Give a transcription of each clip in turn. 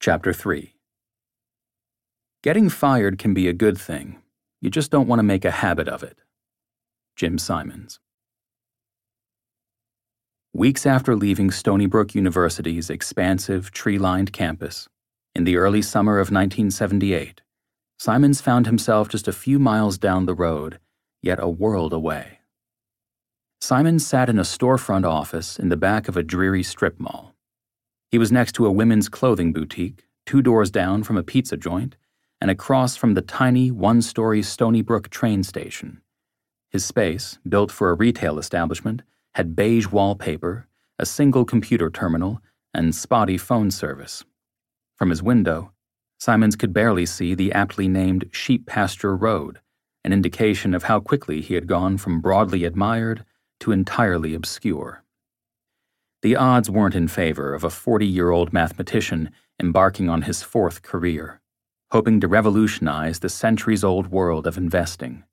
Chapter 3 Getting fired can be a good thing. You just don't want to make a habit of it. Jim Simons. Weeks after leaving Stony Brook University's expansive, tree lined campus, in the early summer of 1978, Simons found himself just a few miles down the road, yet a world away. Simons sat in a storefront office in the back of a dreary strip mall. He was next to a women's clothing boutique, two doors down from a pizza joint, and across from the tiny one story Stony Brook train station. His space, built for a retail establishment, had beige wallpaper, a single computer terminal, and spotty phone service. From his window, Simons could barely see the aptly named Sheep Pasture Road, an indication of how quickly he had gone from broadly admired to entirely obscure. The odds weren't in favor of a 40 year old mathematician embarking on his fourth career, hoping to revolutionize the centuries old world of investing.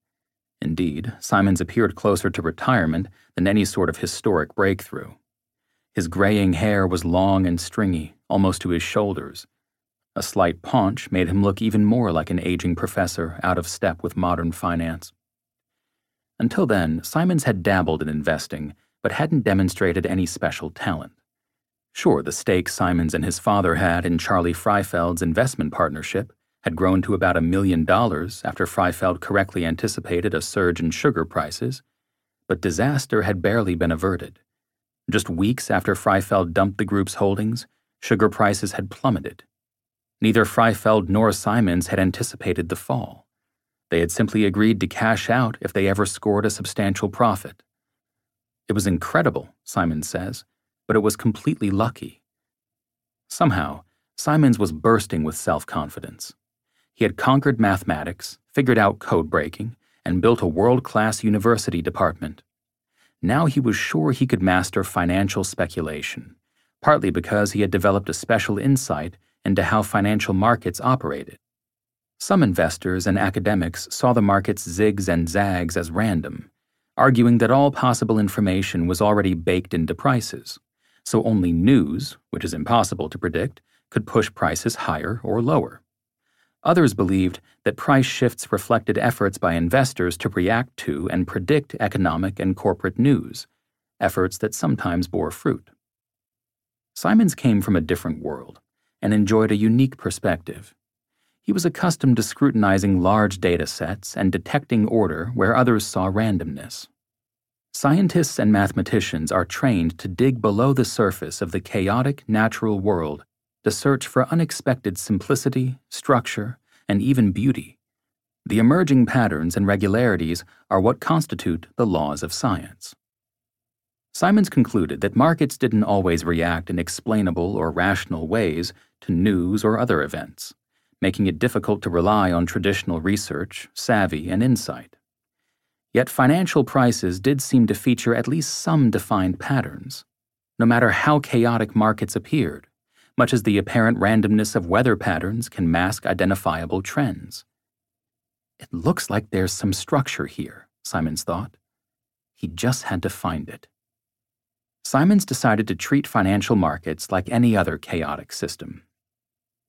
Indeed, Simons appeared closer to retirement than any sort of historic breakthrough. His graying hair was long and stringy, almost to his shoulders. A slight paunch made him look even more like an aging professor out of step with modern finance. Until then, Simons had dabbled in investing, but hadn't demonstrated any special talent. Sure, the stake Simons and his father had in Charlie Freifeld's investment partnership had grown to about a million dollars after Freifeld correctly anticipated a surge in sugar prices, but disaster had barely been averted. Just weeks after Freifeld dumped the group's holdings, sugar prices had plummeted. Neither Freifeld nor Simons had anticipated the fall. They had simply agreed to cash out if they ever scored a substantial profit. It was incredible, Simons says, but it was completely lucky. Somehow, Simons was bursting with self confidence. He had conquered mathematics, figured out code breaking, and built a world class university department. Now he was sure he could master financial speculation, partly because he had developed a special insight into how financial markets operated. Some investors and academics saw the market's zigs and zags as random, arguing that all possible information was already baked into prices, so only news, which is impossible to predict, could push prices higher or lower. Others believed that price shifts reflected efforts by investors to react to and predict economic and corporate news, efforts that sometimes bore fruit. Simons came from a different world and enjoyed a unique perspective. He was accustomed to scrutinizing large data sets and detecting order where others saw randomness. Scientists and mathematicians are trained to dig below the surface of the chaotic natural world to search for unexpected simplicity, structure, and even beauty. The emerging patterns and regularities are what constitute the laws of science. Simons concluded that markets didn't always react in explainable or rational ways to news or other events, making it difficult to rely on traditional research, savvy, and insight. Yet financial prices did seem to feature at least some defined patterns, no matter how chaotic markets appeared much as the apparent randomness of weather patterns can mask identifiable trends. It looks like there's some structure here, Simons thought. He just had to find it. Simons decided to treat financial markets like any other chaotic system.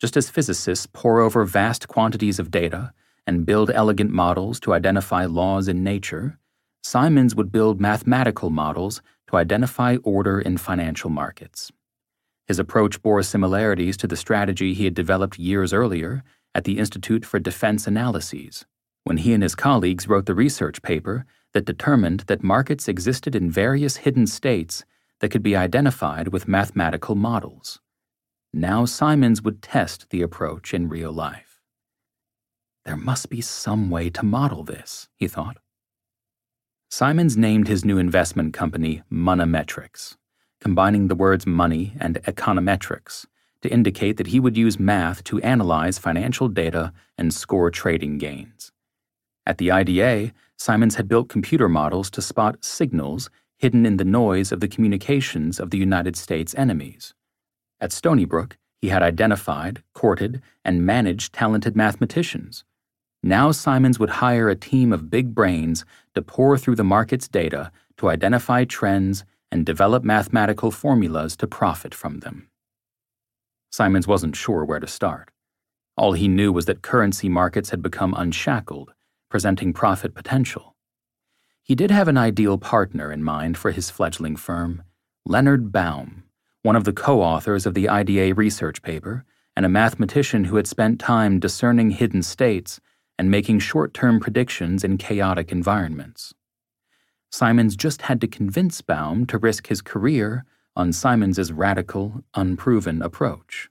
Just as physicists pore over vast quantities of data and build elegant models to identify laws in nature, Simons would build mathematical models to identify order in financial markets. His approach bore similarities to the strategy he had developed years earlier at the Institute for Defense Analyses, when he and his colleagues wrote the research paper that determined that markets existed in various hidden states that could be identified with mathematical models. Now Simons would test the approach in real life. There must be some way to model this, he thought. Simons named his new investment company Monemetrics combining the words money and econometrics to indicate that he would use math to analyze financial data and score trading gains. At the IDA, Simons had built computer models to spot signals hidden in the noise of the communications of the United States enemies. At Stony Brook, he had identified, courted, and managed talented mathematicians. Now Simons would hire a team of big brains to pore through the market's data to identify trends and develop mathematical formulas to profit from them. Simons wasn't sure where to start. All he knew was that currency markets had become unshackled, presenting profit potential. He did have an ideal partner in mind for his fledgling firm Leonard Baum, one of the co authors of the IDA research paper, and a mathematician who had spent time discerning hidden states and making short term predictions in chaotic environments. Simons just had to convince Baum to risk his career on Simons's radical, unproven approach.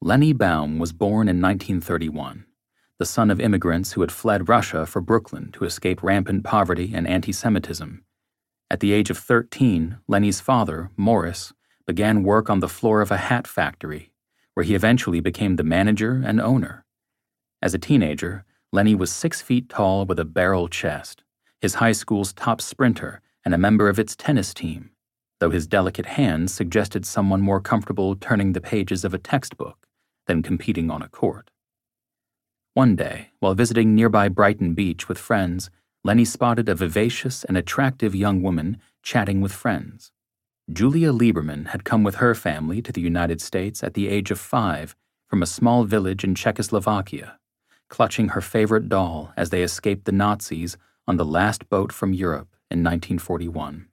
Lenny Baum was born in 1931, the son of immigrants who had fled Russia for Brooklyn to escape rampant poverty and anti Semitism. At the age of 13, Lenny's father, Morris, began work on the floor of a hat factory, where he eventually became the manager and owner. As a teenager, Lenny was six feet tall with a barrel chest, his high school's top sprinter, and a member of its tennis team, though his delicate hands suggested someone more comfortable turning the pages of a textbook than competing on a court. One day, while visiting nearby Brighton Beach with friends, Lenny spotted a vivacious and attractive young woman chatting with friends. Julia Lieberman had come with her family to the United States at the age of five from a small village in Czechoslovakia, clutching her favorite doll as they escaped the Nazis on the last boat from Europe in 1941.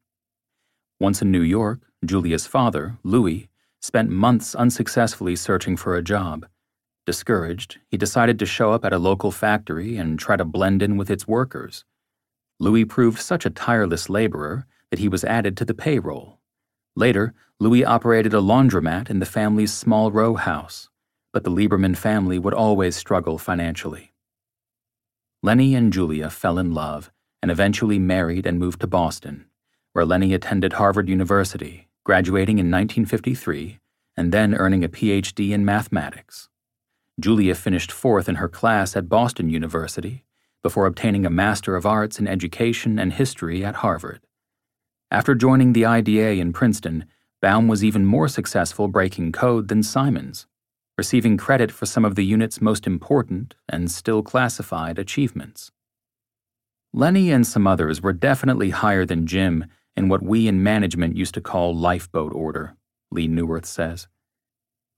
Once in New York, Julia's father, Louis, spent months unsuccessfully searching for a job. Discouraged, he decided to show up at a local factory and try to blend in with its workers. Louis proved such a tireless laborer that he was added to the payroll. Later, Louis operated a laundromat in the family's small row house, but the Lieberman family would always struggle financially. Lenny and Julia fell in love and eventually married and moved to Boston, where Lenny attended Harvard University, graduating in 1953 and then earning a PhD in mathematics. Julia finished fourth in her class at Boston University before obtaining a Master of Arts in Education and History at Harvard. After joining the IDA in Princeton, Baum was even more successful breaking code than Simons receiving credit for some of the unit's most important and still classified achievements. Lenny and some others were definitely higher than Jim in what we in management used to call lifeboat order, Lee Neuwirth says.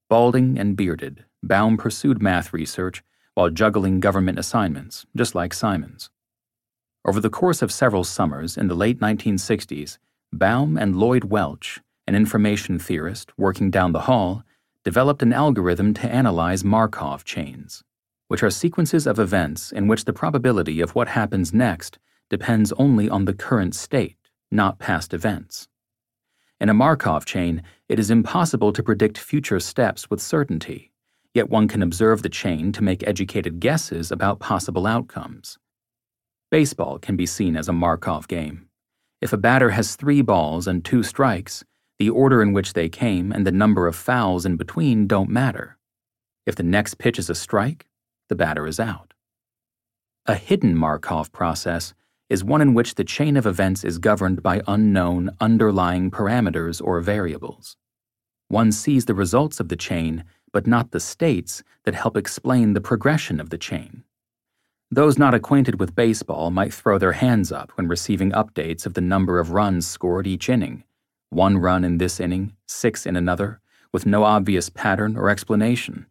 Balding and bearded, Baum pursued math research while juggling government assignments, just like Simons. Over the course of several summers in the late 1960s, Baum and Lloyd Welch, an information theorist working down the hall, developed an algorithm to analyze Markov chains, which are sequences of events in which the probability of what happens next depends only on the current state, not past events. In a Markov chain, it is impossible to predict future steps with certainty, yet one can observe the chain to make educated guesses about possible outcomes. Baseball can be seen as a Markov game. If a batter has three balls and two strikes, the order in which they came and the number of fouls in between don't matter. If the next pitch is a strike, the batter is out. A hidden Markov process is one in which the chain of events is governed by unknown underlying parameters or variables. One sees the results of the chain, but not the states that help explain the progression of the chain. Those not acquainted with baseball might throw their hands up when receiving updates of the number of runs scored each inning one run in this inning, six in another, with no obvious pattern or explanation.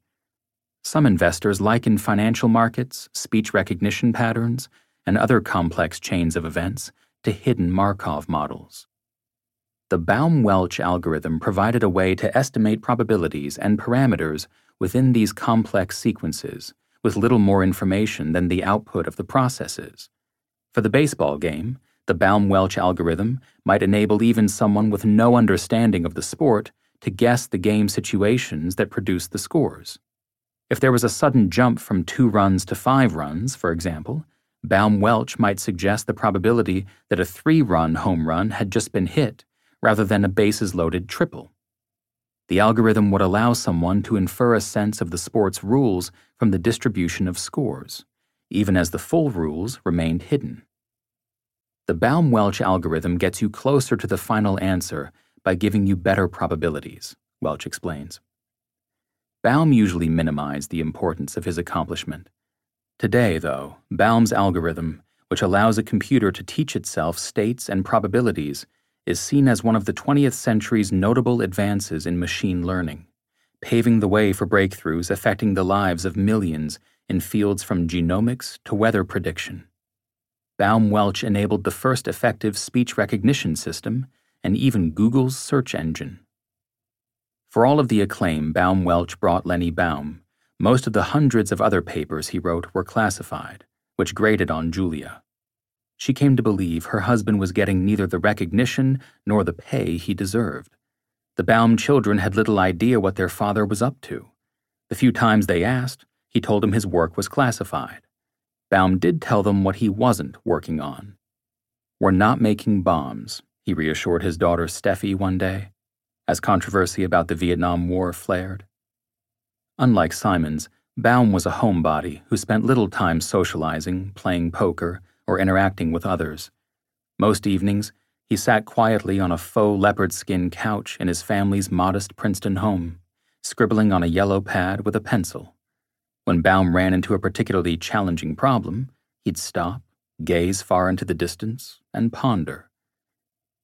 Some investors liken financial markets, speech recognition patterns, and other complex chains of events to hidden Markov models. The Baum Welch algorithm provided a way to estimate probabilities and parameters within these complex sequences with little more information than the output of the processes. For the baseball game, the Baum Welch algorithm might enable even someone with no understanding of the sport to guess the game situations that produce the scores. If there was a sudden jump from two runs to five runs, for example, Baum Welch might suggest the probability that a three run home run had just been hit rather than a bases loaded triple. The algorithm would allow someone to infer a sense of the sport's rules from the distribution of scores, even as the full rules remained hidden. The Baum Welch algorithm gets you closer to the final answer by giving you better probabilities, Welch explains. Baum usually minimized the importance of his accomplishment. Today, though, Baum's algorithm, which allows a computer to teach itself states and probabilities, is seen as one of the 20th century's notable advances in machine learning, paving the way for breakthroughs affecting the lives of millions in fields from genomics to weather prediction. Baum Welch enabled the first effective speech recognition system and even Google's search engine. For all of the acclaim Baum Welch brought Lenny Baum, most of the hundreds of other papers he wrote were classified, which grated on Julia. She came to believe her husband was getting neither the recognition nor the pay he deserved. The Baum children had little idea what their father was up to. The few times they asked, he told them his work was classified. Baum did tell them what he wasn't working on. We're not making bombs, he reassured his daughter Steffi one day, as controversy about the Vietnam War flared. Unlike Simons, Baum was a homebody who spent little time socializing, playing poker, or interacting with others. Most evenings, he sat quietly on a faux leopard skin couch in his family's modest Princeton home, scribbling on a yellow pad with a pencil. When Baum ran into a particularly challenging problem, he'd stop, gaze far into the distance, and ponder.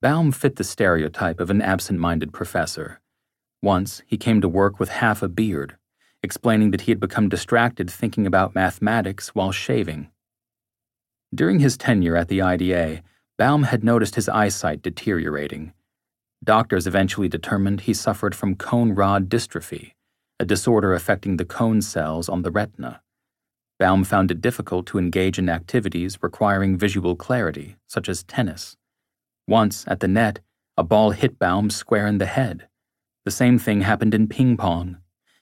Baum fit the stereotype of an absent minded professor. Once, he came to work with half a beard, explaining that he had become distracted thinking about mathematics while shaving. During his tenure at the IDA, Baum had noticed his eyesight deteriorating. Doctors eventually determined he suffered from cone rod dystrophy, a disorder affecting the cone cells on the retina. Baum found it difficult to engage in activities requiring visual clarity, such as tennis. Once, at the net, a ball hit Baum square in the head. The same thing happened in ping pong.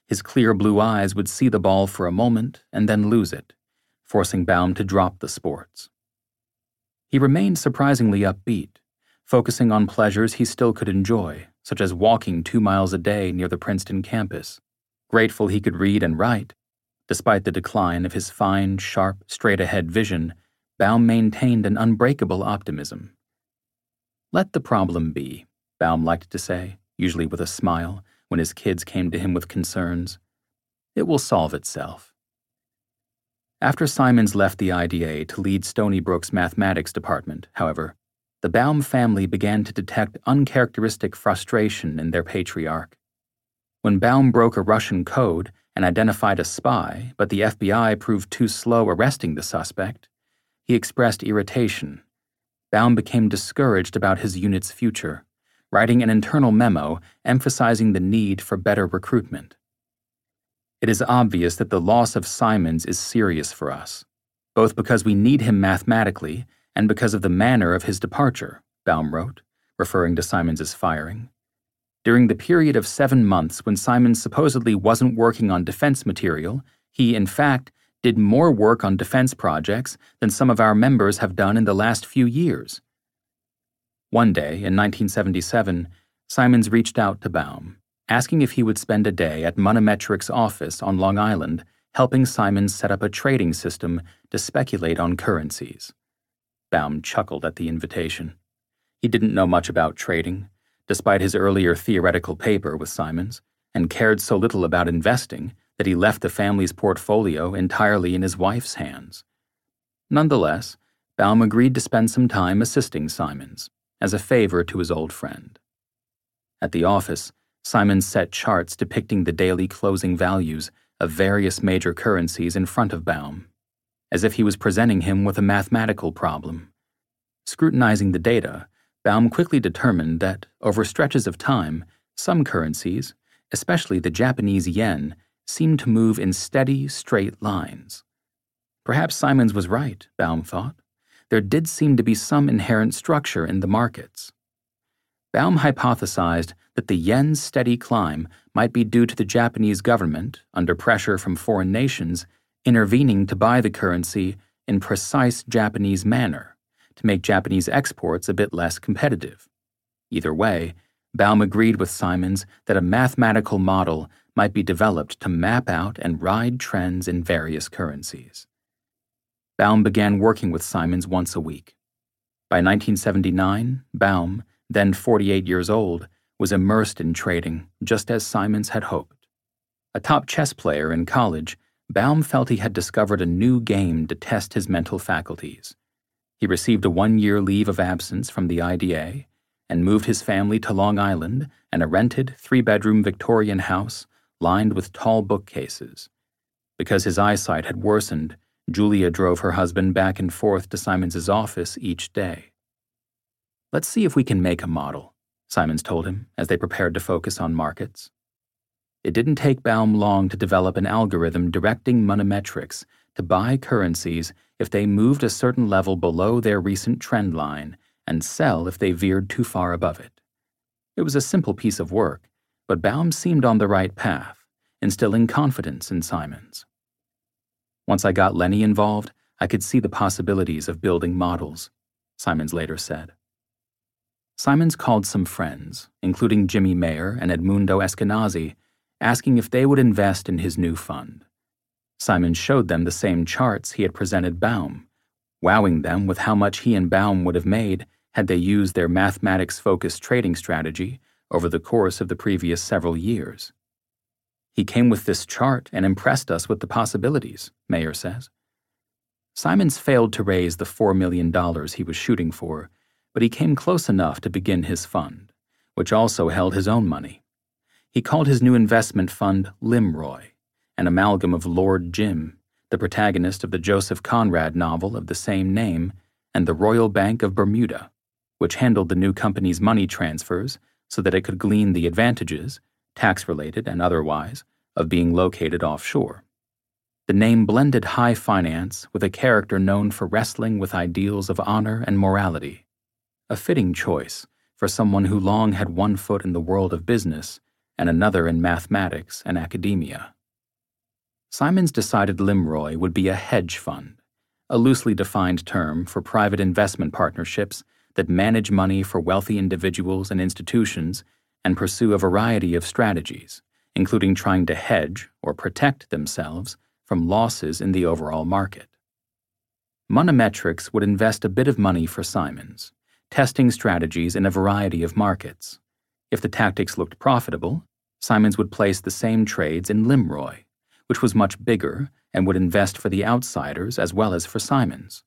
His clear blue eyes would see the ball for a moment and then lose it forcing Baum to drop the sports. He remained surprisingly upbeat, focusing on pleasures he still could enjoy, such as walking two miles a day near the Princeton campus, grateful he could read and write. Despite the decline of his fine, sharp, straight ahead vision, Baum maintained an unbreakable optimism. Let the problem be, Baum liked to say, usually with a smile, when his kids came to him with concerns. It will solve itself. After Simons left the IDA to lead Stony Brook's mathematics department, however, the Baum family began to detect uncharacteristic frustration in their patriarch. When Baum broke a Russian code and identified a spy, but the FBI proved too slow arresting the suspect, he expressed irritation. Baum became discouraged about his unit's future, writing an internal memo emphasizing the need for better recruitment. It is obvious that the loss of Simons is serious for us, both because we need him mathematically and because of the manner of his departure, Baum wrote, referring to Simons's firing. During the period of seven months when Simons supposedly wasn't working on defense material, he, in fact, did more work on defense projects than some of our members have done in the last few years. One day, in 1977, Simons reached out to Baum asking if he would spend a day at Monemetrics' office on Long Island helping Simons set up a trading system to speculate on currencies. Baum chuckled at the invitation. He didn't know much about trading, despite his earlier theoretical paper with Simons, and cared so little about investing that he left the family's portfolio entirely in his wife's hands. Nonetheless, Baum agreed to spend some time assisting Simons, as a favor to his old friend. At the office, Simon set charts depicting the daily closing values of various major currencies in front of Baum, as if he was presenting him with a mathematical problem. Scrutinizing the data, Baum quickly determined that, over stretches of time, some currencies, especially the Japanese yen, seemed to move in steady, straight lines. Perhaps Simons was right, Baum thought. There did seem to be some inherent structure in the markets. Baum hypothesized that the yen's steady climb might be due to the Japanese government, under pressure from foreign nations, intervening to buy the currency in precise Japanese manner to make Japanese exports a bit less competitive. Either way, Baum agreed with Simons that a mathematical model might be developed to map out and ride trends in various currencies. Baum began working with Simons once a week. By 1979, Baum, then 48 years old, was immersed in trading, just as Simons had hoped. A top chess player in college, Baum felt he had discovered a new game to test his mental faculties. He received a one year leave of absence from the IDA and moved his family to Long Island and a rented three bedroom Victorian house lined with tall bookcases. Because his eyesight had worsened, Julia drove her husband back and forth to Simons's office each day. Let's see if we can make a model, Simons told him as they prepared to focus on markets. It didn't take Baum long to develop an algorithm directing Monemetrics to buy currencies if they moved a certain level below their recent trend line and sell if they veered too far above it. It was a simple piece of work, but Baum seemed on the right path, instilling confidence in Simons. Once I got Lenny involved, I could see the possibilities of building models, Simons later said. Simons called some friends, including Jimmy Mayer and Edmundo Eskenazi, asking if they would invest in his new fund. Simons showed them the same charts he had presented Baum, wowing them with how much he and Baum would have made had they used their mathematics focused trading strategy over the course of the previous several years. He came with this chart and impressed us with the possibilities, Mayer says. Simons failed to raise the $4 million he was shooting for, but he came close enough to begin his fund, which also held his own money. He called his new investment fund Limroy, an amalgam of Lord Jim, the protagonist of the Joseph Conrad novel of the same name, and the Royal Bank of Bermuda, which handled the new company's money transfers so that it could glean the advantages, tax related and otherwise, of being located offshore. The name blended high finance with a character known for wrestling with ideals of honor and morality, a fitting choice for someone who long had one foot in the world of business and another in mathematics and academia. Simons decided Limroy would be a hedge fund, a loosely defined term for private investment partnerships that manage money for wealthy individuals and institutions and pursue a variety of strategies, including trying to hedge or protect themselves from losses in the overall market. Monemetrics would invest a bit of money for Simons, testing strategies in a variety of markets. If the tactics looked profitable, Simons would place the same trades in Limroy, which was much bigger and would invest for the outsiders as well as for Simons.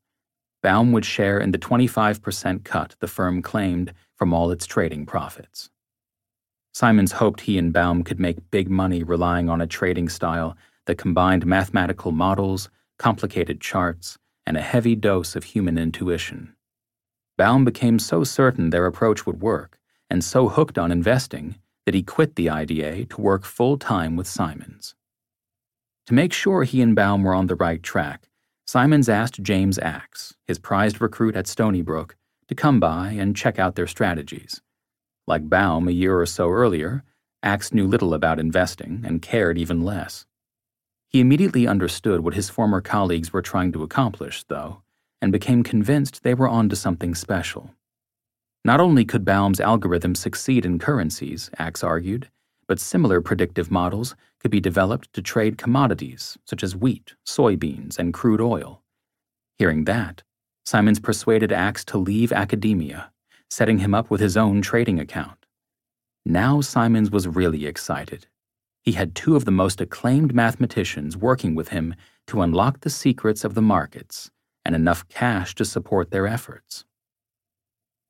Baum would share in the 25% cut the firm claimed from all its trading profits. Simons hoped he and Baum could make big money relying on a trading style that combined mathematical models, complicated charts, and a heavy dose of human intuition. Baum became so certain their approach would work and so hooked on investing that he quit the IDA to work full time with Simons. To make sure he and Baum were on the right track, Simons asked James Ax, his prized recruit at Stony Brook, to come by and check out their strategies. Like Baum a year or so earlier, Ax knew little about investing and cared even less. He immediately understood what his former colleagues were trying to accomplish, though, and became convinced they were onto something special. Not only could Baum's algorithm succeed in currencies, Ax argued, but similar predictive models could be developed to trade commodities such as wheat, soybeans, and crude oil. Hearing that, Simons persuaded Ax to leave academia, setting him up with his own trading account. Now Simons was really excited. He had two of the most acclaimed mathematicians working with him to unlock the secrets of the markets and enough cash to support their efforts.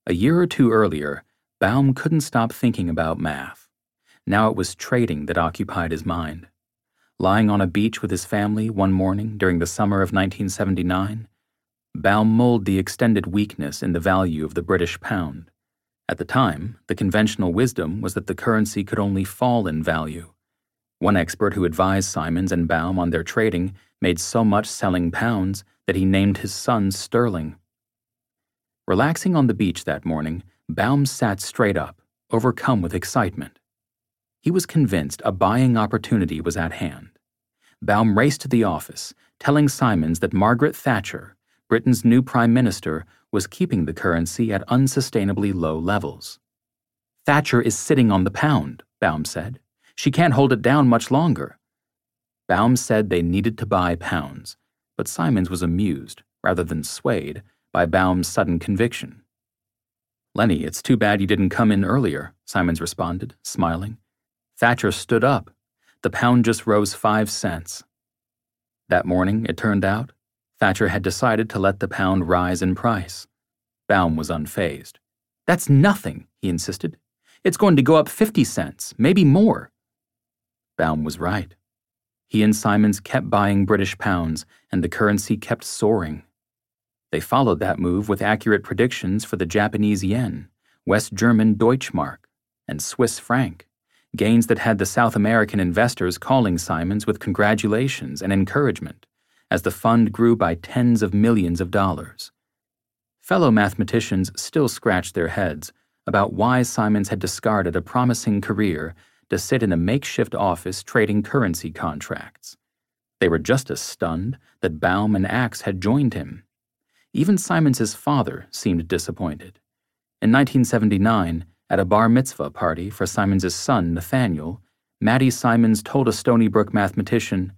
A year or two earlier, Baum couldn't stop thinking about math. Now it was trading that occupied his mind. Lying on a beach with his family one morning during the summer of 1979, Baum mulled the extended weakness in the value of the British pound. At the time, the conventional wisdom was that the currency could only fall in value. One expert who advised Simons and Baum on their trading made so much selling pounds that he named his son Sterling. Relaxing on the beach that morning, Baum sat straight up, overcome with excitement. He was convinced a buying opportunity was at hand. Baum raced to the office, telling Simons that Margaret Thatcher, Britain's new prime minister, was keeping the currency at unsustainably low levels. Thatcher is sitting on the pound, Baum said. She can't hold it down much longer. Baum said they needed to buy pounds, but Simons was amused, rather than swayed, by Baum's sudden conviction. Lenny, it's too bad you didn't come in earlier, Simons responded, smiling. Thatcher stood up. The pound just rose five cents. That morning, it turned out, Thatcher had decided to let the pound rise in price. Baum was unfazed. That's nothing, he insisted. It's going to go up 50 cents, maybe more. Baum was right. He and Simons kept buying British pounds, and the currency kept soaring. They followed that move with accurate predictions for the Japanese yen, West German Deutschmark, and Swiss franc, gains that had the South American investors calling Simons with congratulations and encouragement as the fund grew by tens of millions of dollars. Fellow mathematicians still scratched their heads about why Simons had discarded a promising career to sit in a makeshift office trading currency contracts. They were just as stunned that Baum and Ax had joined him. Even Simons's father seemed disappointed. In 1979, at a bar mitzvah party for Simons's son, Nathaniel, Mattie Simons told a Stony Brook mathematician,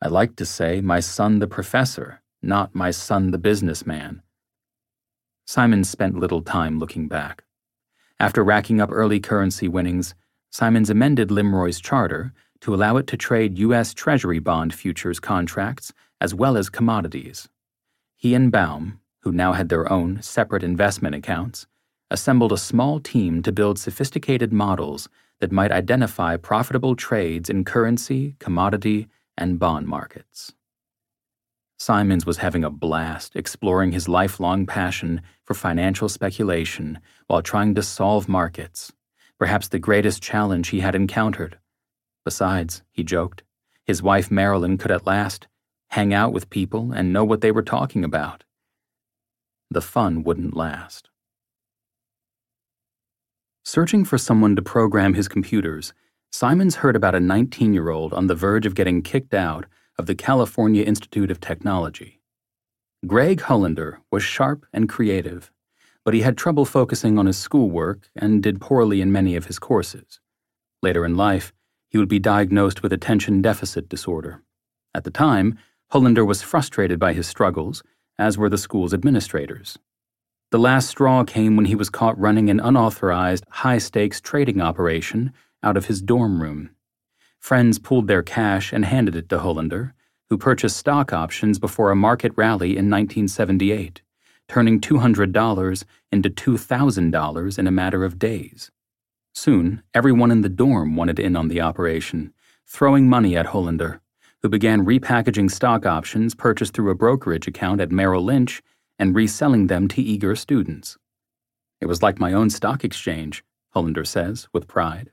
I like to say my son the professor, not my son the businessman. Simons spent little time looking back. After racking up early currency winnings, Simons amended Limroy's charter to allow it to trade U.S. Treasury bond futures contracts as well as commodities. He and Baum, who now had their own separate investment accounts, assembled a small team to build sophisticated models that might identify profitable trades in currency, commodity, and bond markets. Simons was having a blast exploring his lifelong passion for financial speculation while trying to solve markets, perhaps the greatest challenge he had encountered. Besides, he joked, his wife Marilyn could at last hang out with people and know what they were talking about. The fun wouldn't last. Searching for someone to program his computers, Simons heard about a 19 year old on the verge of getting kicked out of the California Institute of Technology. Greg Hullender was sharp and creative, but he had trouble focusing on his schoolwork and did poorly in many of his courses. Later in life, he would be diagnosed with attention deficit disorder. At the time, Hullender was frustrated by his struggles, as were the school's administrators. The last straw came when he was caught running an unauthorized, high stakes trading operation out of his dorm room. Friends pooled their cash and handed it to Hullender, who purchased stock options before a market rally in 1978, turning $200 into $2,000 in a matter of days. Soon, everyone in the dorm wanted in on the operation, throwing money at Hullender, who began repackaging stock options purchased through a brokerage account at Merrill Lynch and reselling them to eager students. It was like my own stock exchange, Hullender says with pride.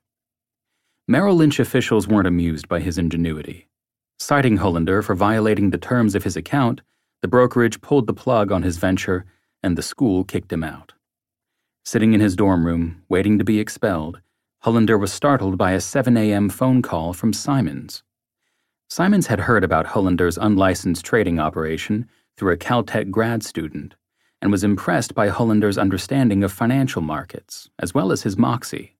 Merrill Lynch officials weren't amused by his ingenuity. Citing Hullender for violating the terms of his account, the brokerage pulled the plug on his venture and the school kicked him out. Sitting in his dorm room, waiting to be expelled, Hullender was startled by a 7 a.m. phone call from Simons. Simons had heard about Hullender's unlicensed trading operation through a Caltech grad student and was impressed by Hullender's understanding of financial markets, as well as his moxie.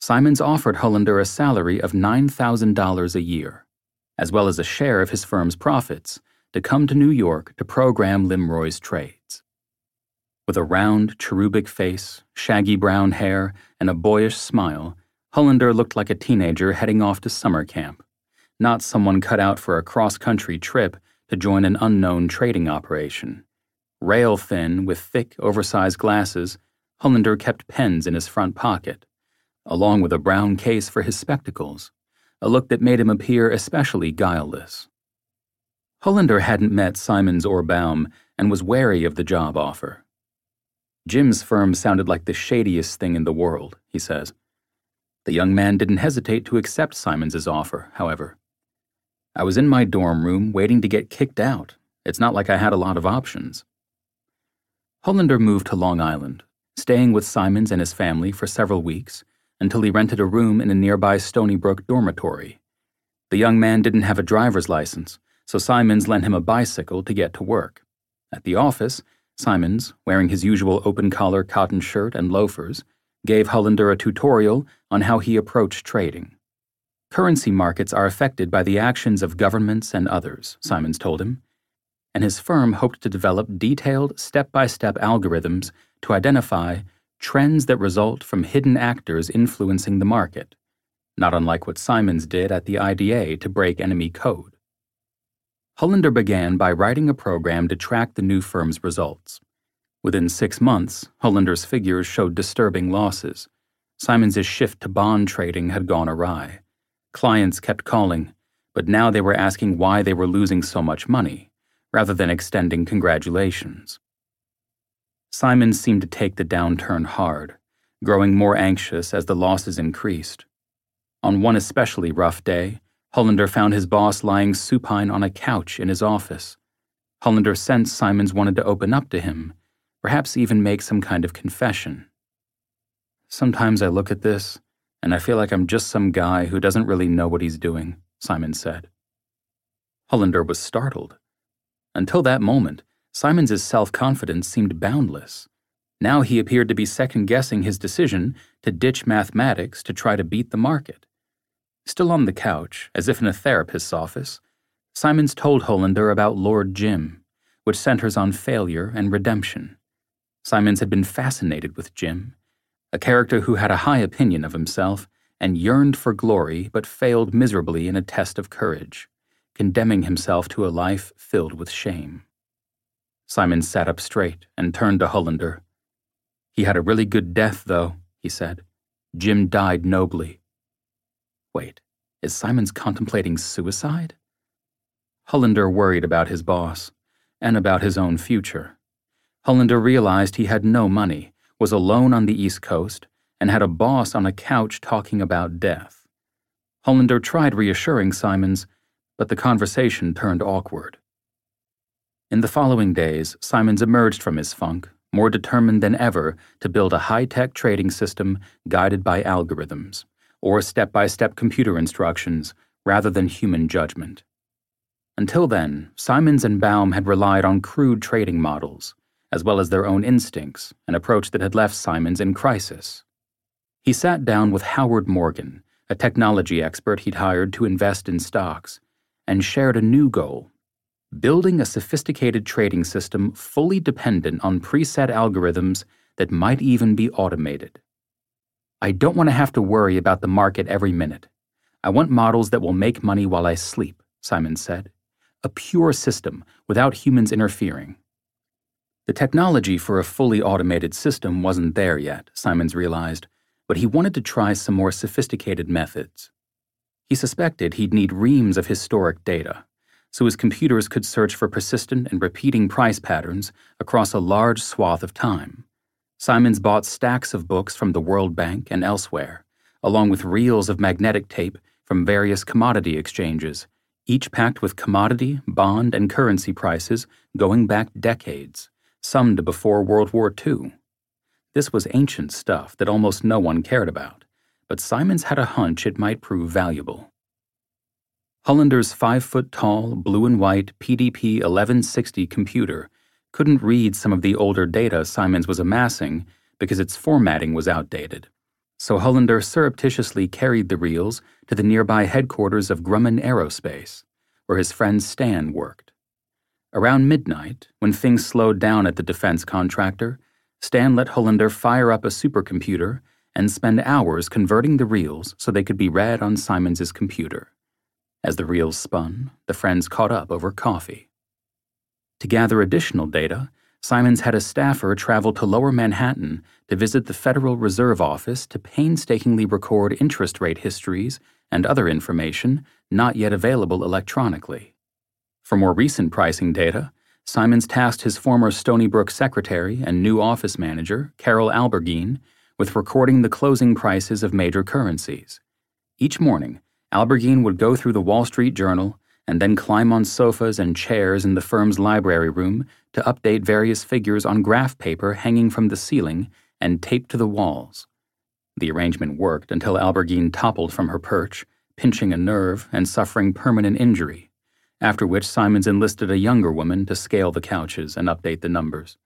Simons offered Hullender a salary of $9,000 a year, as well as a share of his firm's profits, to come to New York to program Limroy's trades. With a round, cherubic face, shaggy brown hair, and a boyish smile, Hullender looked like a teenager heading off to summer camp, not someone cut out for a cross country trip to join an unknown trading operation. Rail thin, with thick, oversized glasses, Hullender kept pens in his front pocket along with a brown case for his spectacles, a look that made him appear especially guileless. Hullender hadn't met Simons or Baum and was wary of the job offer. Jim's firm sounded like the shadiest thing in the world, he says. The young man didn't hesitate to accept Simons's offer, however. I was in my dorm room waiting to get kicked out. It's not like I had a lot of options. Hullender moved to Long Island, staying with Simons and his family for several weeks until he rented a room in a nearby Stony Brook dormitory. The young man didn't have a driver's license, so Simons lent him a bicycle to get to work. At the office, Simons, wearing his usual open collar cotton shirt and loafers, gave Hullender a tutorial on how he approached trading. Currency markets are affected by the actions of governments and others, Simons told him, and his firm hoped to develop detailed step by step algorithms to identify trends that result from hidden actors influencing the market, not unlike what Simons did at the IDA to break enemy code. Hullender began by writing a program to track the new firm's results. Within six months, Hullender's figures showed disturbing losses. Simons' shift to bond trading had gone awry. Clients kept calling, but now they were asking why they were losing so much money, rather than extending congratulations. Simons seemed to take the downturn hard, growing more anxious as the losses increased. On one especially rough day, Hullender found his boss lying supine on a couch in his office. Hullender sensed Simons wanted to open up to him, perhaps even make some kind of confession. Sometimes I look at this, and I feel like I'm just some guy who doesn't really know what he's doing, Simons said. Hullender was startled. Until that moment, Simons' self-confidence seemed boundless. Now he appeared to be second-guessing his decision to ditch mathematics to try to beat the market. Still on the couch, as if in a therapist's office, Simons told Hullender about Lord Jim, which centers on failure and redemption. Simons had been fascinated with Jim, a character who had a high opinion of himself and yearned for glory but failed miserably in a test of courage, condemning himself to a life filled with shame. Simons sat up straight and turned to Hullender. He had a really good death, though, he said. Jim died nobly. Wait, is Simons contemplating suicide? Hullender worried about his boss and about his own future. Hullender realized he had no money, was alone on the East Coast, and had a boss on a couch talking about death. Hullender tried reassuring Simons, but the conversation turned awkward. In the following days, Simons emerged from his funk, more determined than ever to build a high tech trading system guided by algorithms, or step by step computer instructions rather than human judgment. Until then, Simons and Baum had relied on crude trading models, as well as their own instincts, an approach that had left Simons in crisis. He sat down with Howard Morgan, a technology expert he'd hired to invest in stocks, and shared a new goal building a sophisticated trading system fully dependent on preset algorithms that might even be automated. I don't want to have to worry about the market every minute. I want models that will make money while I sleep, Simon said a pure system without humans interfering. The technology for a fully automated system wasn't there yet, Simons realized, but he wanted to try some more sophisticated methods. He suspected he'd need reams of historic data, so his computers could search for persistent and repeating price patterns across a large swath of time. Simons bought stacks of books from the World Bank and elsewhere, along with reels of magnetic tape from various commodity exchanges each packed with commodity, bond, and currency prices going back decades, some to before World War II. This was ancient stuff that almost no one cared about, but Simons had a hunch it might prove valuable. Hullender's five foot tall, blue and white PDP 1160 computer couldn't read some of the older data Simons was amassing because its formatting was outdated so Hullender surreptitiously carried the reels to the nearby headquarters of Grumman Aerospace, where his friend Stan worked. Around midnight, when things slowed down at the defense contractor, Stan let Hullender fire up a supercomputer and spend hours converting the reels so they could be read on Simons's computer. As the reels spun, the friends caught up over coffee. To gather additional data, Simons had a staffer travel to Lower Manhattan to visit the Federal Reserve Office to painstakingly record interest rate histories and other information not yet available electronically. For more recent pricing data, Simons tasked his former Stony Brook secretary and new office manager, Carol Albergine, with recording the closing prices of major currencies. Each morning, Albergine would go through the Wall Street Journal and then climb on sofas and chairs in the firm's library room to update various figures on graph paper hanging from the ceiling and taped to the walls. The arrangement worked until Albergine toppled from her perch, pinching a nerve and suffering permanent injury, after which Simons enlisted a younger woman to scale the couches and update the numbers.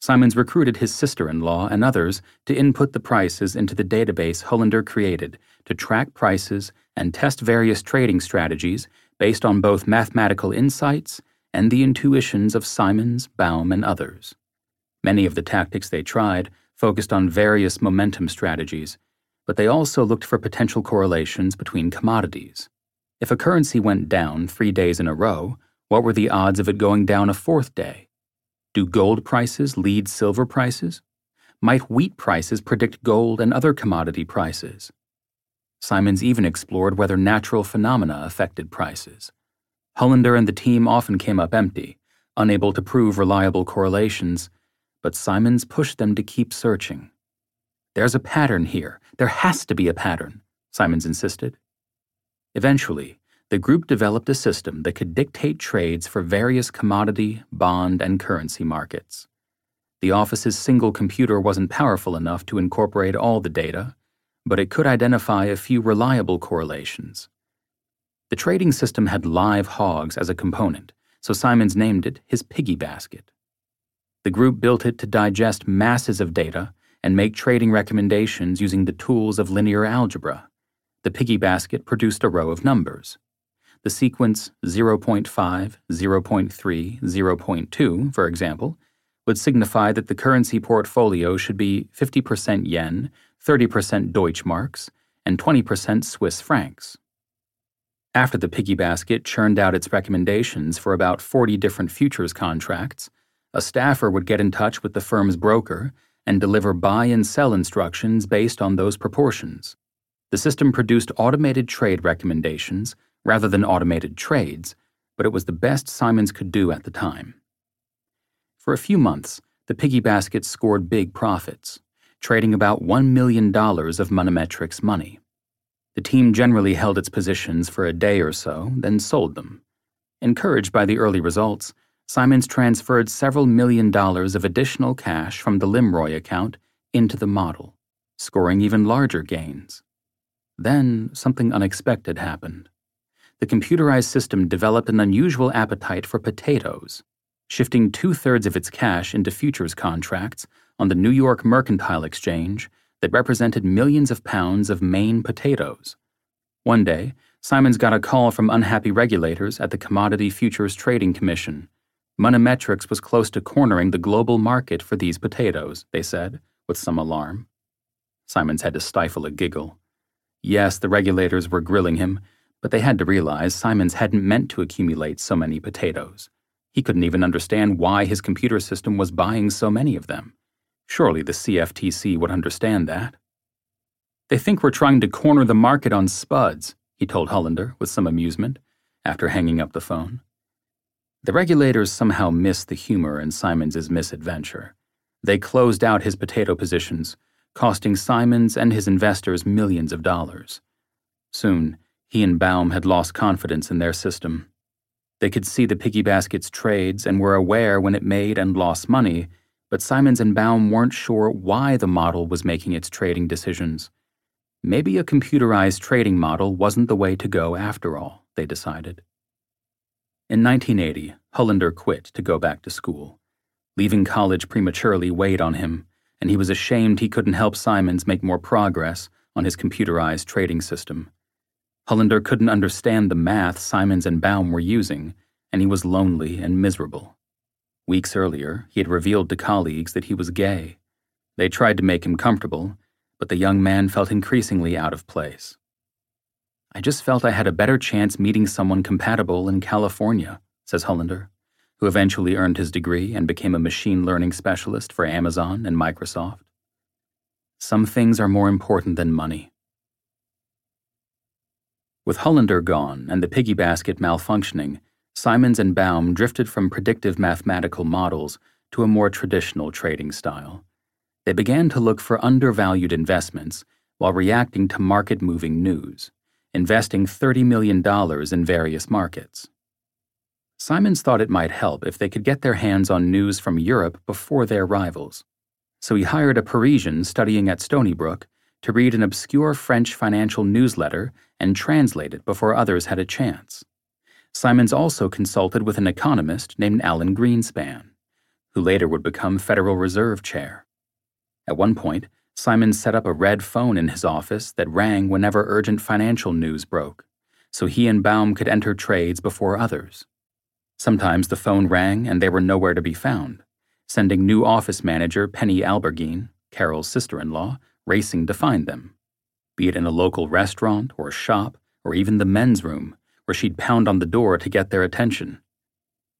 Simons recruited his sister in law and others to input the prices into the database Hullender created to track prices and test various trading strategies based on both mathematical insights and the intuitions of Simons, Baum, and others. Many of the tactics they tried focused on various momentum strategies, but they also looked for potential correlations between commodities. If a currency went down three days in a row, what were the odds of it going down a fourth day? Do gold prices lead silver prices? Might wheat prices predict gold and other commodity prices? Simons even explored whether natural phenomena affected prices. Hullender and the team often came up empty, unable to prove reliable correlations, but Simons pushed them to keep searching. There's a pattern here. There has to be a pattern, Simons insisted. Eventually, the group developed a system that could dictate trades for various commodity, bond, and currency markets. The office's single computer wasn't powerful enough to incorporate all the data, but it could identify a few reliable correlations. The trading system had live hogs as a component, so Simons named it his piggy basket. The group built it to digest masses of data and make trading recommendations using the tools of linear algebra. The piggy basket produced a row of numbers. The sequence 0.5, 0.3, 0.2, for example, would signify that the currency portfolio should be 50% yen, 30% Deutschmarks, and 20% Swiss francs. After the piggy basket churned out its recommendations for about 40 different futures contracts, a staffer would get in touch with the firm's broker and deliver buy and sell instructions based on those proportions. The system produced automated trade recommendations rather than automated trades, but it was the best Simons could do at the time. For a few months, the piggy basket scored big profits, trading about $1 million of Monemetrics money. The team generally held its positions for a day or so, then sold them. Encouraged by the early results, Simons transferred several million dollars of additional cash from the Limroy account into the model, scoring even larger gains. Then something unexpected happened. The computerized system developed an unusual appetite for potatoes, shifting two thirds of its cash into futures contracts on the New York Mercantile Exchange that represented millions of pounds of Maine potatoes. One day, Simons got a call from unhappy regulators at the Commodity Futures Trading Commission Monemetrics was close to cornering the global market for these potatoes, they said, with some alarm. Simons had to stifle a giggle. Yes, the regulators were grilling him, but they had to realize Simons hadn't meant to accumulate so many potatoes. He couldn't even understand why his computer system was buying so many of them. Surely the CFTC would understand that. They think we're trying to corner the market on spuds, he told Hullender with some amusement, after hanging up the phone. The regulators somehow missed the humor in Simons's misadventure. They closed out his potato positions, costing Simons and his investors millions of dollars. Soon, he and Baum had lost confidence in their system. They could see the piggy basket's trades and were aware when it made and lost money, but Simons and Baum weren't sure why the model was making its trading decisions. Maybe a computerized trading model wasn't the way to go after all, they decided. In 1980, Hullender quit to go back to school. Leaving college prematurely weighed on him, and he was ashamed he couldn't help Simons make more progress on his computerized trading system. Hullender couldn't understand the math Simons and Baum were using, and he was lonely and miserable. Weeks earlier, he had revealed to colleagues that he was gay. They tried to make him comfortable, but the young man felt increasingly out of place. I just felt I had a better chance meeting someone compatible in California, says Hullender, who eventually earned his degree and became a machine learning specialist for Amazon and Microsoft. Some things are more important than money. With Hullender gone and the piggy basket malfunctioning, Simons and Baum drifted from predictive mathematical models to a more traditional trading style. They began to look for undervalued investments while reacting to market moving news investing $30 million in various markets. Simons thought it might help if they could get their hands on news from Europe before their rivals. So he hired a Parisian studying at Stony Brook to read an obscure French financial newsletter and translate it before others had a chance. Simons also consulted with an economist named Alan Greenspan, who later would become Federal Reserve Chair. At one point, Simons set up a red phone in his office that rang whenever urgent financial news broke, so he and Baum could enter trades before others. Sometimes the phone rang and they were nowhere to be found, sending new office manager Penny Alberghine, Carol's sister in law, racing to find them. Be it in a local restaurant or shop or even the men's room, where she'd pound on the door to get their attention.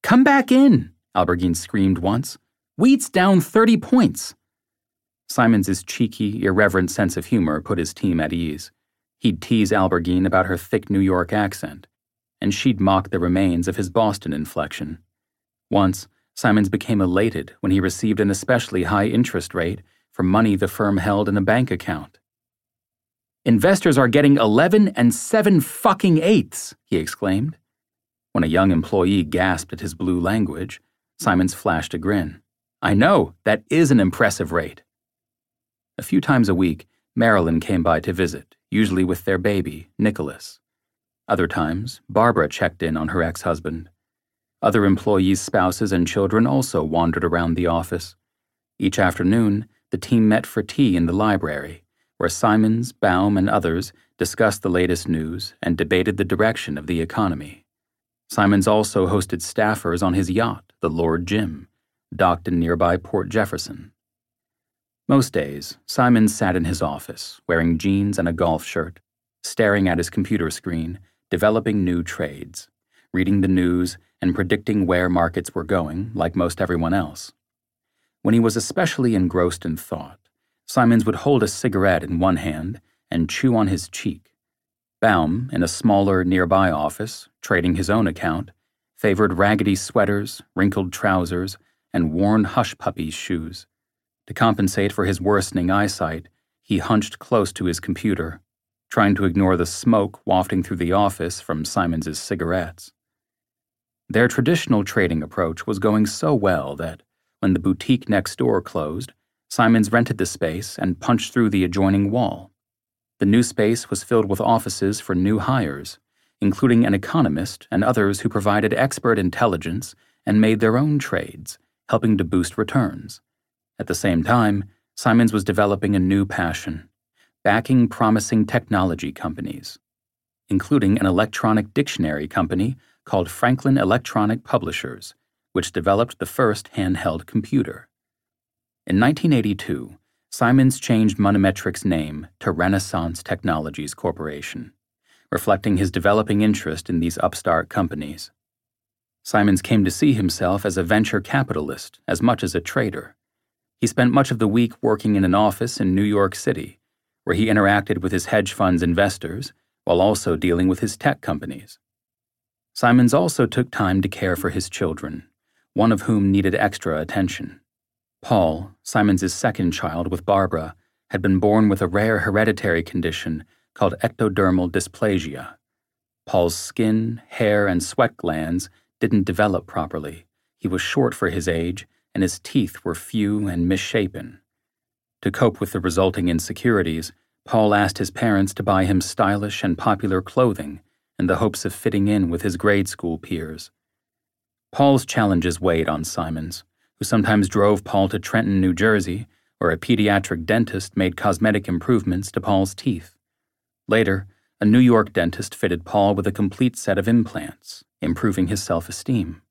Come back in, Alberghine screamed once, Wheat's down 30 points. Simons's cheeky, irreverent sense of humor put his team at ease. He'd tease Alberghine about her thick New York accent, and she'd mock the remains of his Boston inflection. Once, Simons became elated when he received an especially high interest rate for money the firm held in a bank account. Investors are getting 11 and 7 fucking eighths, he exclaimed. When a young employee gasped at his blue language, Simons flashed a grin. I know, that is an impressive rate. A few times a week, Marilyn came by to visit, usually with their baby, Nicholas. Other times, Barbara checked in on her ex husband. Other employees' spouses and children also wandered around the office. Each afternoon, the team met for tea in the library, where Simons, Baum, and others discussed the latest news and debated the direction of the economy. Simons also hosted staffers on his yacht, the Lord Jim, docked in nearby Port Jefferson. Most days, Simons sat in his office, wearing jeans and a golf shirt, staring at his computer screen, developing new trades, reading the news, and predicting where markets were going, like most everyone else. When he was especially engrossed in thought, Simons would hold a cigarette in one hand and chew on his cheek. Baum, in a smaller nearby office, trading his own account, favored raggedy sweaters, wrinkled trousers, and worn hush puppies shoes. To compensate for his worsening eyesight, he hunched close to his computer, trying to ignore the smoke wafting through the office from Simons's cigarettes. Their traditional trading approach was going so well that, when the boutique next door closed, Simons rented the space and punched through the adjoining wall. The new space was filled with offices for new hires, including an economist and others who provided expert intelligence and made their own trades, helping to boost returns. At the same time, Simons was developing a new passion backing promising technology companies, including an electronic dictionary company called Franklin Electronic Publishers, which developed the first handheld computer. In 1982, Simons changed Monemetrics' name to Renaissance Technologies Corporation, reflecting his developing interest in these upstart companies. Simons came to see himself as a venture capitalist as much as a trader. He spent much of the week working in an office in New York City, where he interacted with his hedge fund's investors while also dealing with his tech companies. Simons also took time to care for his children, one of whom needed extra attention. Paul, Simon's second child with Barbara, had been born with a rare hereditary condition called ectodermal dysplasia. Paul's skin, hair, and sweat glands didn't develop properly. He was short for his age, and his teeth were few and misshapen. To cope with the resulting insecurities, Paul asked his parents to buy him stylish and popular clothing in the hopes of fitting in with his grade school peers. Paul's challenges weighed on Simons, who sometimes drove Paul to Trenton, New Jersey, where a pediatric dentist made cosmetic improvements to Paul's teeth. Later, a New York dentist fitted Paul with a complete set of implants, improving his self esteem.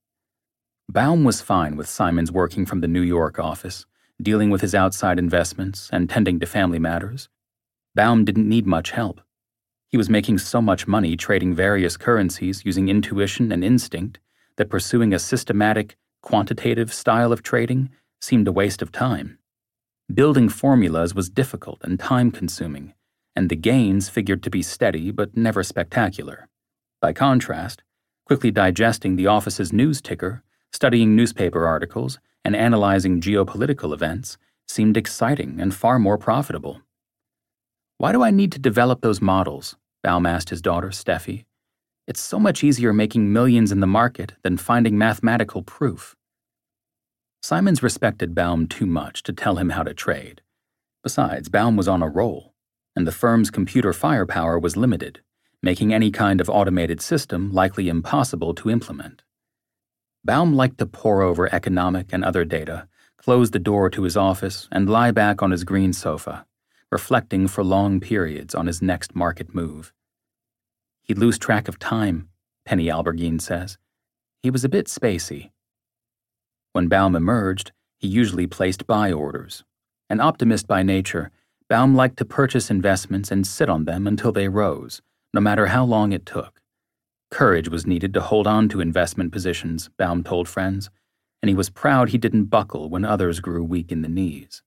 Baum was fine with Simons working from the New York office, dealing with his outside investments and tending to family matters. Baum didn't need much help. He was making so much money trading various currencies using intuition and instinct that pursuing a systematic, quantitative style of trading seemed a waste of time. Building formulas was difficult and time consuming, and the gains figured to be steady but never spectacular. By contrast, quickly digesting the office's news ticker, studying newspaper articles, and analyzing geopolitical events seemed exciting and far more profitable. Why do I need to develop those models? Baum asked his daughter, Steffi. It's so much easier making millions in the market than finding mathematical proof. Simons respected Baum too much to tell him how to trade. Besides, Baum was on a roll, and the firm's computer firepower was limited, making any kind of automated system likely impossible to implement. Baum liked to pore over economic and other data, close the door to his office, and lie back on his green sofa, reflecting for long periods on his next market move. He'd lose track of time, Penny Alberghine says. He was a bit spacey. When Baum emerged, he usually placed buy orders. An optimist by nature, Baum liked to purchase investments and sit on them until they rose, no matter how long it took. Courage was needed to hold on to investment positions, Baum told friends, and he was proud he didn't buckle when others grew weak in the knees.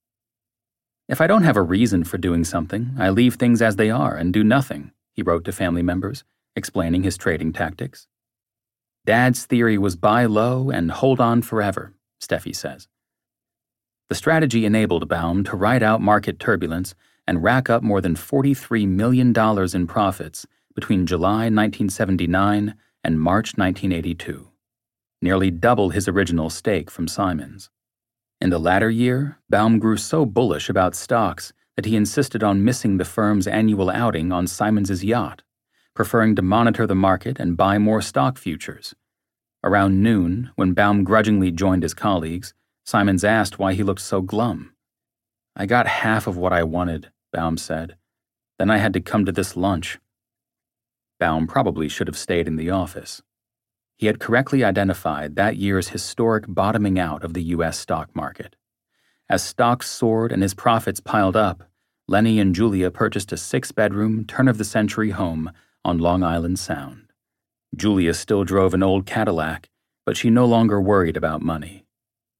If I don't have a reason for doing something, I leave things as they are and do nothing, he wrote to family members, explaining his trading tactics. Dad's theory was buy low and hold on forever, Steffi says. The strategy enabled Baum to ride out market turbulence and rack up more than $43 million in profits between July 1979 and March 1982, nearly double his original stake from Simons. In the latter year, Baum grew so bullish about stocks that he insisted on missing the firm's annual outing on Simons's yacht, preferring to monitor the market and buy more stock futures. Around noon, when Baum grudgingly joined his colleagues, Simons asked why he looked so glum. I got half of what I wanted, Baum said. Then I had to come to this lunch. Baum probably should have stayed in the office. He had correctly identified that year's historic bottoming out of the U.S. stock market. As stocks soared and his profits piled up, Lenny and Julia purchased a six bedroom, turn of the century home on Long Island Sound. Julia still drove an old Cadillac, but she no longer worried about money.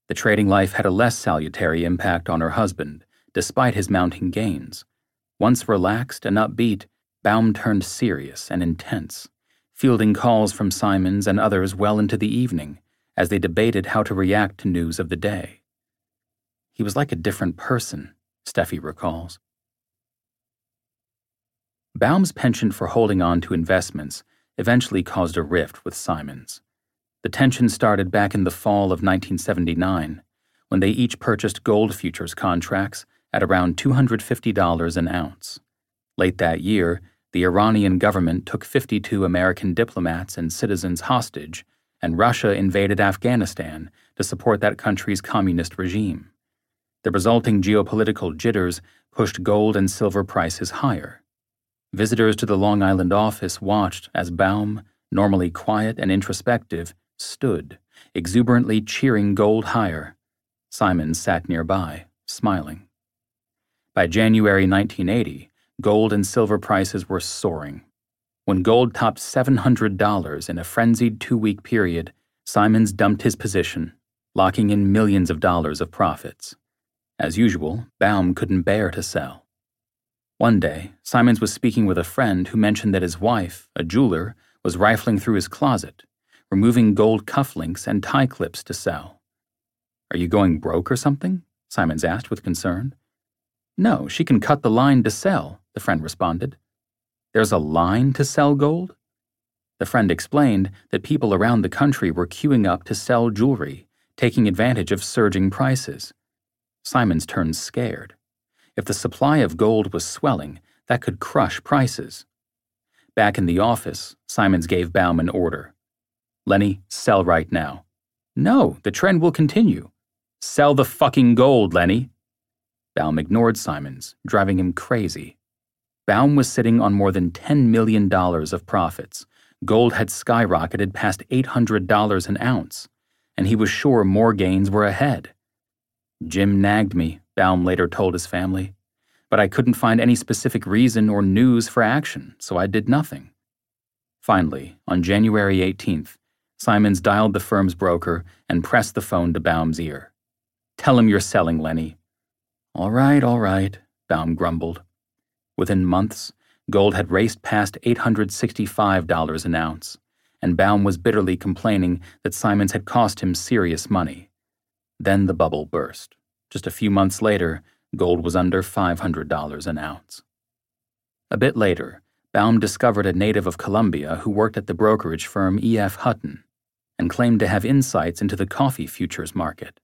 The trading life had a less salutary impact on her husband, despite his mounting gains. Once relaxed and upbeat, Baum turned serious and intense, fielding calls from Simons and others well into the evening as they debated how to react to news of the day. He was like a different person, Steffi recalls. Baum's penchant for holding on to investments eventually caused a rift with Simons. The tension started back in the fall of 1979 when they each purchased gold futures contracts at around $250 an ounce. Late that year, the Iranian government took 52 American diplomats and citizens hostage, and Russia invaded Afghanistan to support that country's communist regime. The resulting geopolitical jitters pushed gold and silver prices higher. Visitors to the Long Island office watched as Baum, normally quiet and introspective, stood, exuberantly cheering gold higher. Simons sat nearby, smiling. By January 1980, gold and silver prices were soaring. When gold topped $700 in a frenzied two week period, Simons dumped his position, locking in millions of dollars of profits. As usual, Baum couldn't bear to sell. One day, Simons was speaking with a friend who mentioned that his wife, a jeweler, was rifling through his closet, removing gold cufflinks and tie clips to sell. Are you going broke or something? Simons asked with concern. No, she can cut the line to sell, the friend responded. There's a line to sell gold? The friend explained that people around the country were queuing up to sell jewelry, taking advantage of surging prices. Simons turned scared. If the supply of gold was swelling, that could crush prices. Back in the office, Simons gave Baum an order. Lenny, sell right now. No, the trend will continue. Sell the fucking gold, Lenny. Baum ignored Simons, driving him crazy. Baum was sitting on more than $10 million of profits. Gold had skyrocketed past $800 an ounce, and he was sure more gains were ahead. Jim nagged me, Baum later told his family, but I couldn't find any specific reason or news for action, so I did nothing. Finally, on January 18th, Simons dialed the firm's broker and pressed the phone to Baum's ear. Tell him you're selling, Lenny. All right, all right, Baum grumbled. Within months, gold had raced past $865 an ounce, and Baum was bitterly complaining that Simons had cost him serious money. Then the bubble burst. Just a few months later, gold was under $500 an ounce. A bit later, Baum discovered a native of Colombia who worked at the brokerage firm E.F. Hutton and claimed to have insights into the coffee futures market.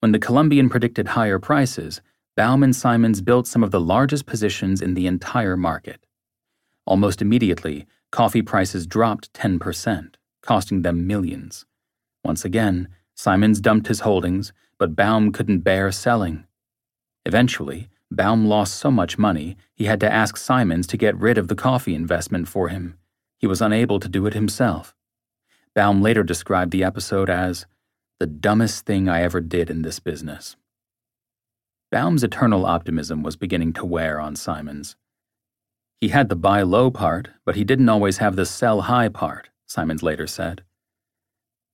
When the Colombian predicted higher prices, Baum and Simons built some of the largest positions in the entire market. Almost immediately, coffee prices dropped 10%, costing them millions. Once again, Simons dumped his holdings, but Baum couldn't bear selling. Eventually, Baum lost so much money he had to ask Simons to get rid of the coffee investment for him. He was unable to do it himself. Baum later described the episode as the dumbest thing I ever did in this business. Baum's eternal optimism was beginning to wear on Simons. He had the buy low part, but he didn't always have the sell high part, Simons later said.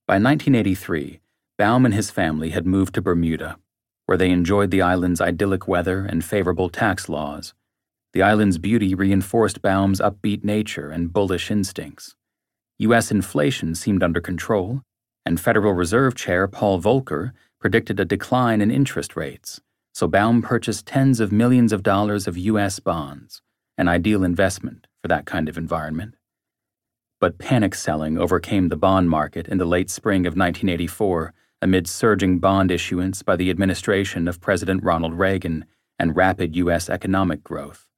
By 1983, Baum and his family had moved to Bermuda, where they enjoyed the island's idyllic weather and favorable tax laws. The island's beauty reinforced Baum's upbeat nature and bullish instincts. U.S. inflation seemed under control, and Federal Reserve Chair Paul Volcker predicted a decline in interest rates, so Baum purchased tens of millions of dollars of U.S. bonds, an ideal investment for that kind of environment. But panic selling overcame the bond market in the late spring of 1984 amid surging bond issuance by the administration of President Ronald Reagan and rapid U.S. economic growth.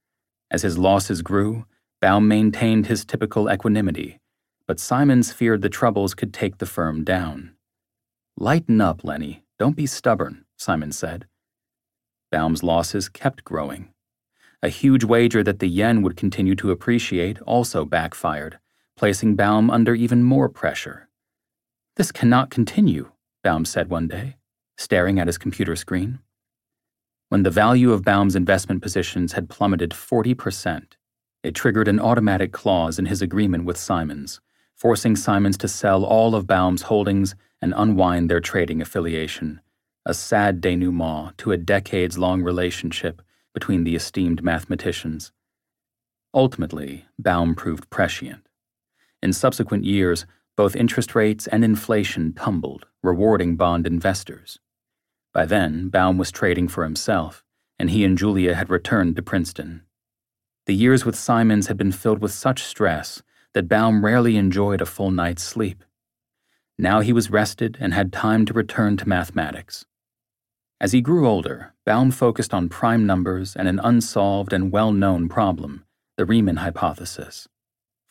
As his losses grew, Baum maintained his typical equanimity, but Simons feared the troubles could take the firm down. Lighten up, Lenny. Don't be stubborn, Simon said. Baum's losses kept growing. A huge wager that the yen would continue to appreciate also backfired, placing Baum under even more pressure. This cannot continue, Baum said one day, staring at his computer screen. When the value of Baum's investment positions had plummeted 40%, it triggered an automatic clause in his agreement with Simons, forcing Simons to sell all of Baum's holdings and unwind their trading affiliation, a sad denouement to a decades long relationship between the esteemed mathematicians. Ultimately, Baum proved prescient. In subsequent years, both interest rates and inflation tumbled, rewarding bond investors. By then, Baum was trading for himself, and he and Julia had returned to Princeton. The years with Simons had been filled with such stress that Baum rarely enjoyed a full night's sleep. Now he was rested and had time to return to mathematics. As he grew older, Baum focused on prime numbers and an unsolved and well known problem, the Riemann hypothesis.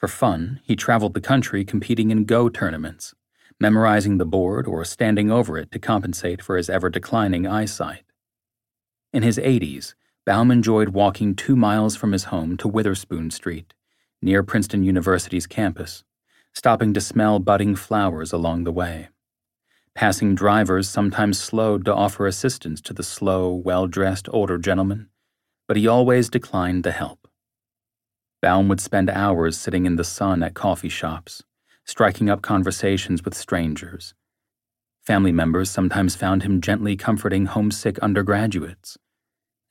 For fun, he traveled the country competing in Go tournaments, memorizing the board or standing over it to compensate for his ever declining eyesight. In his 80s, Baum enjoyed walking two miles from his home to Witherspoon Street, near Princeton University's campus, stopping to smell budding flowers along the way. Passing drivers sometimes slowed to offer assistance to the slow, well dressed older gentleman, but he always declined the help. Baum would spend hours sitting in the sun at coffee shops, striking up conversations with strangers. Family members sometimes found him gently comforting homesick undergraduates.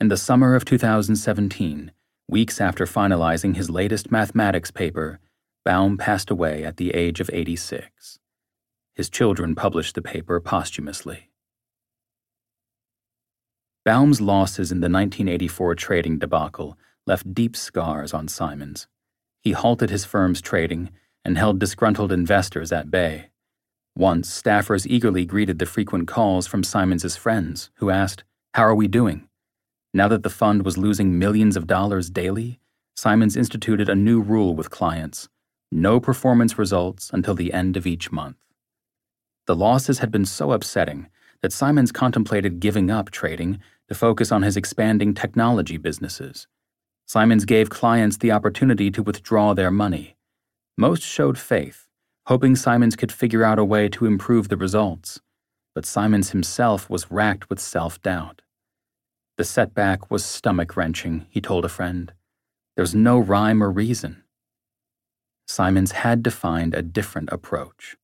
In the summer of 2017, weeks after finalizing his latest mathematics paper, Baum passed away at the age of 86. His children published the paper posthumously. Baum's losses in the 1984 trading debacle left deep scars on Simons. He halted his firm's trading and held disgruntled investors at bay. Once, staffers eagerly greeted the frequent calls from Simons's friends, who asked, How are we doing? Now that the fund was losing millions of dollars daily, Simons instituted a new rule with clients no performance results until the end of each month. The losses had been so upsetting that Simons contemplated giving up trading to focus on his expanding technology businesses. Simons gave clients the opportunity to withdraw their money. Most showed faith, hoping Simons could figure out a way to improve the results. But Simons himself was racked with self doubt. The setback was stomach wrenching, he told a friend. There's no rhyme or reason. Simons had to find a different approach.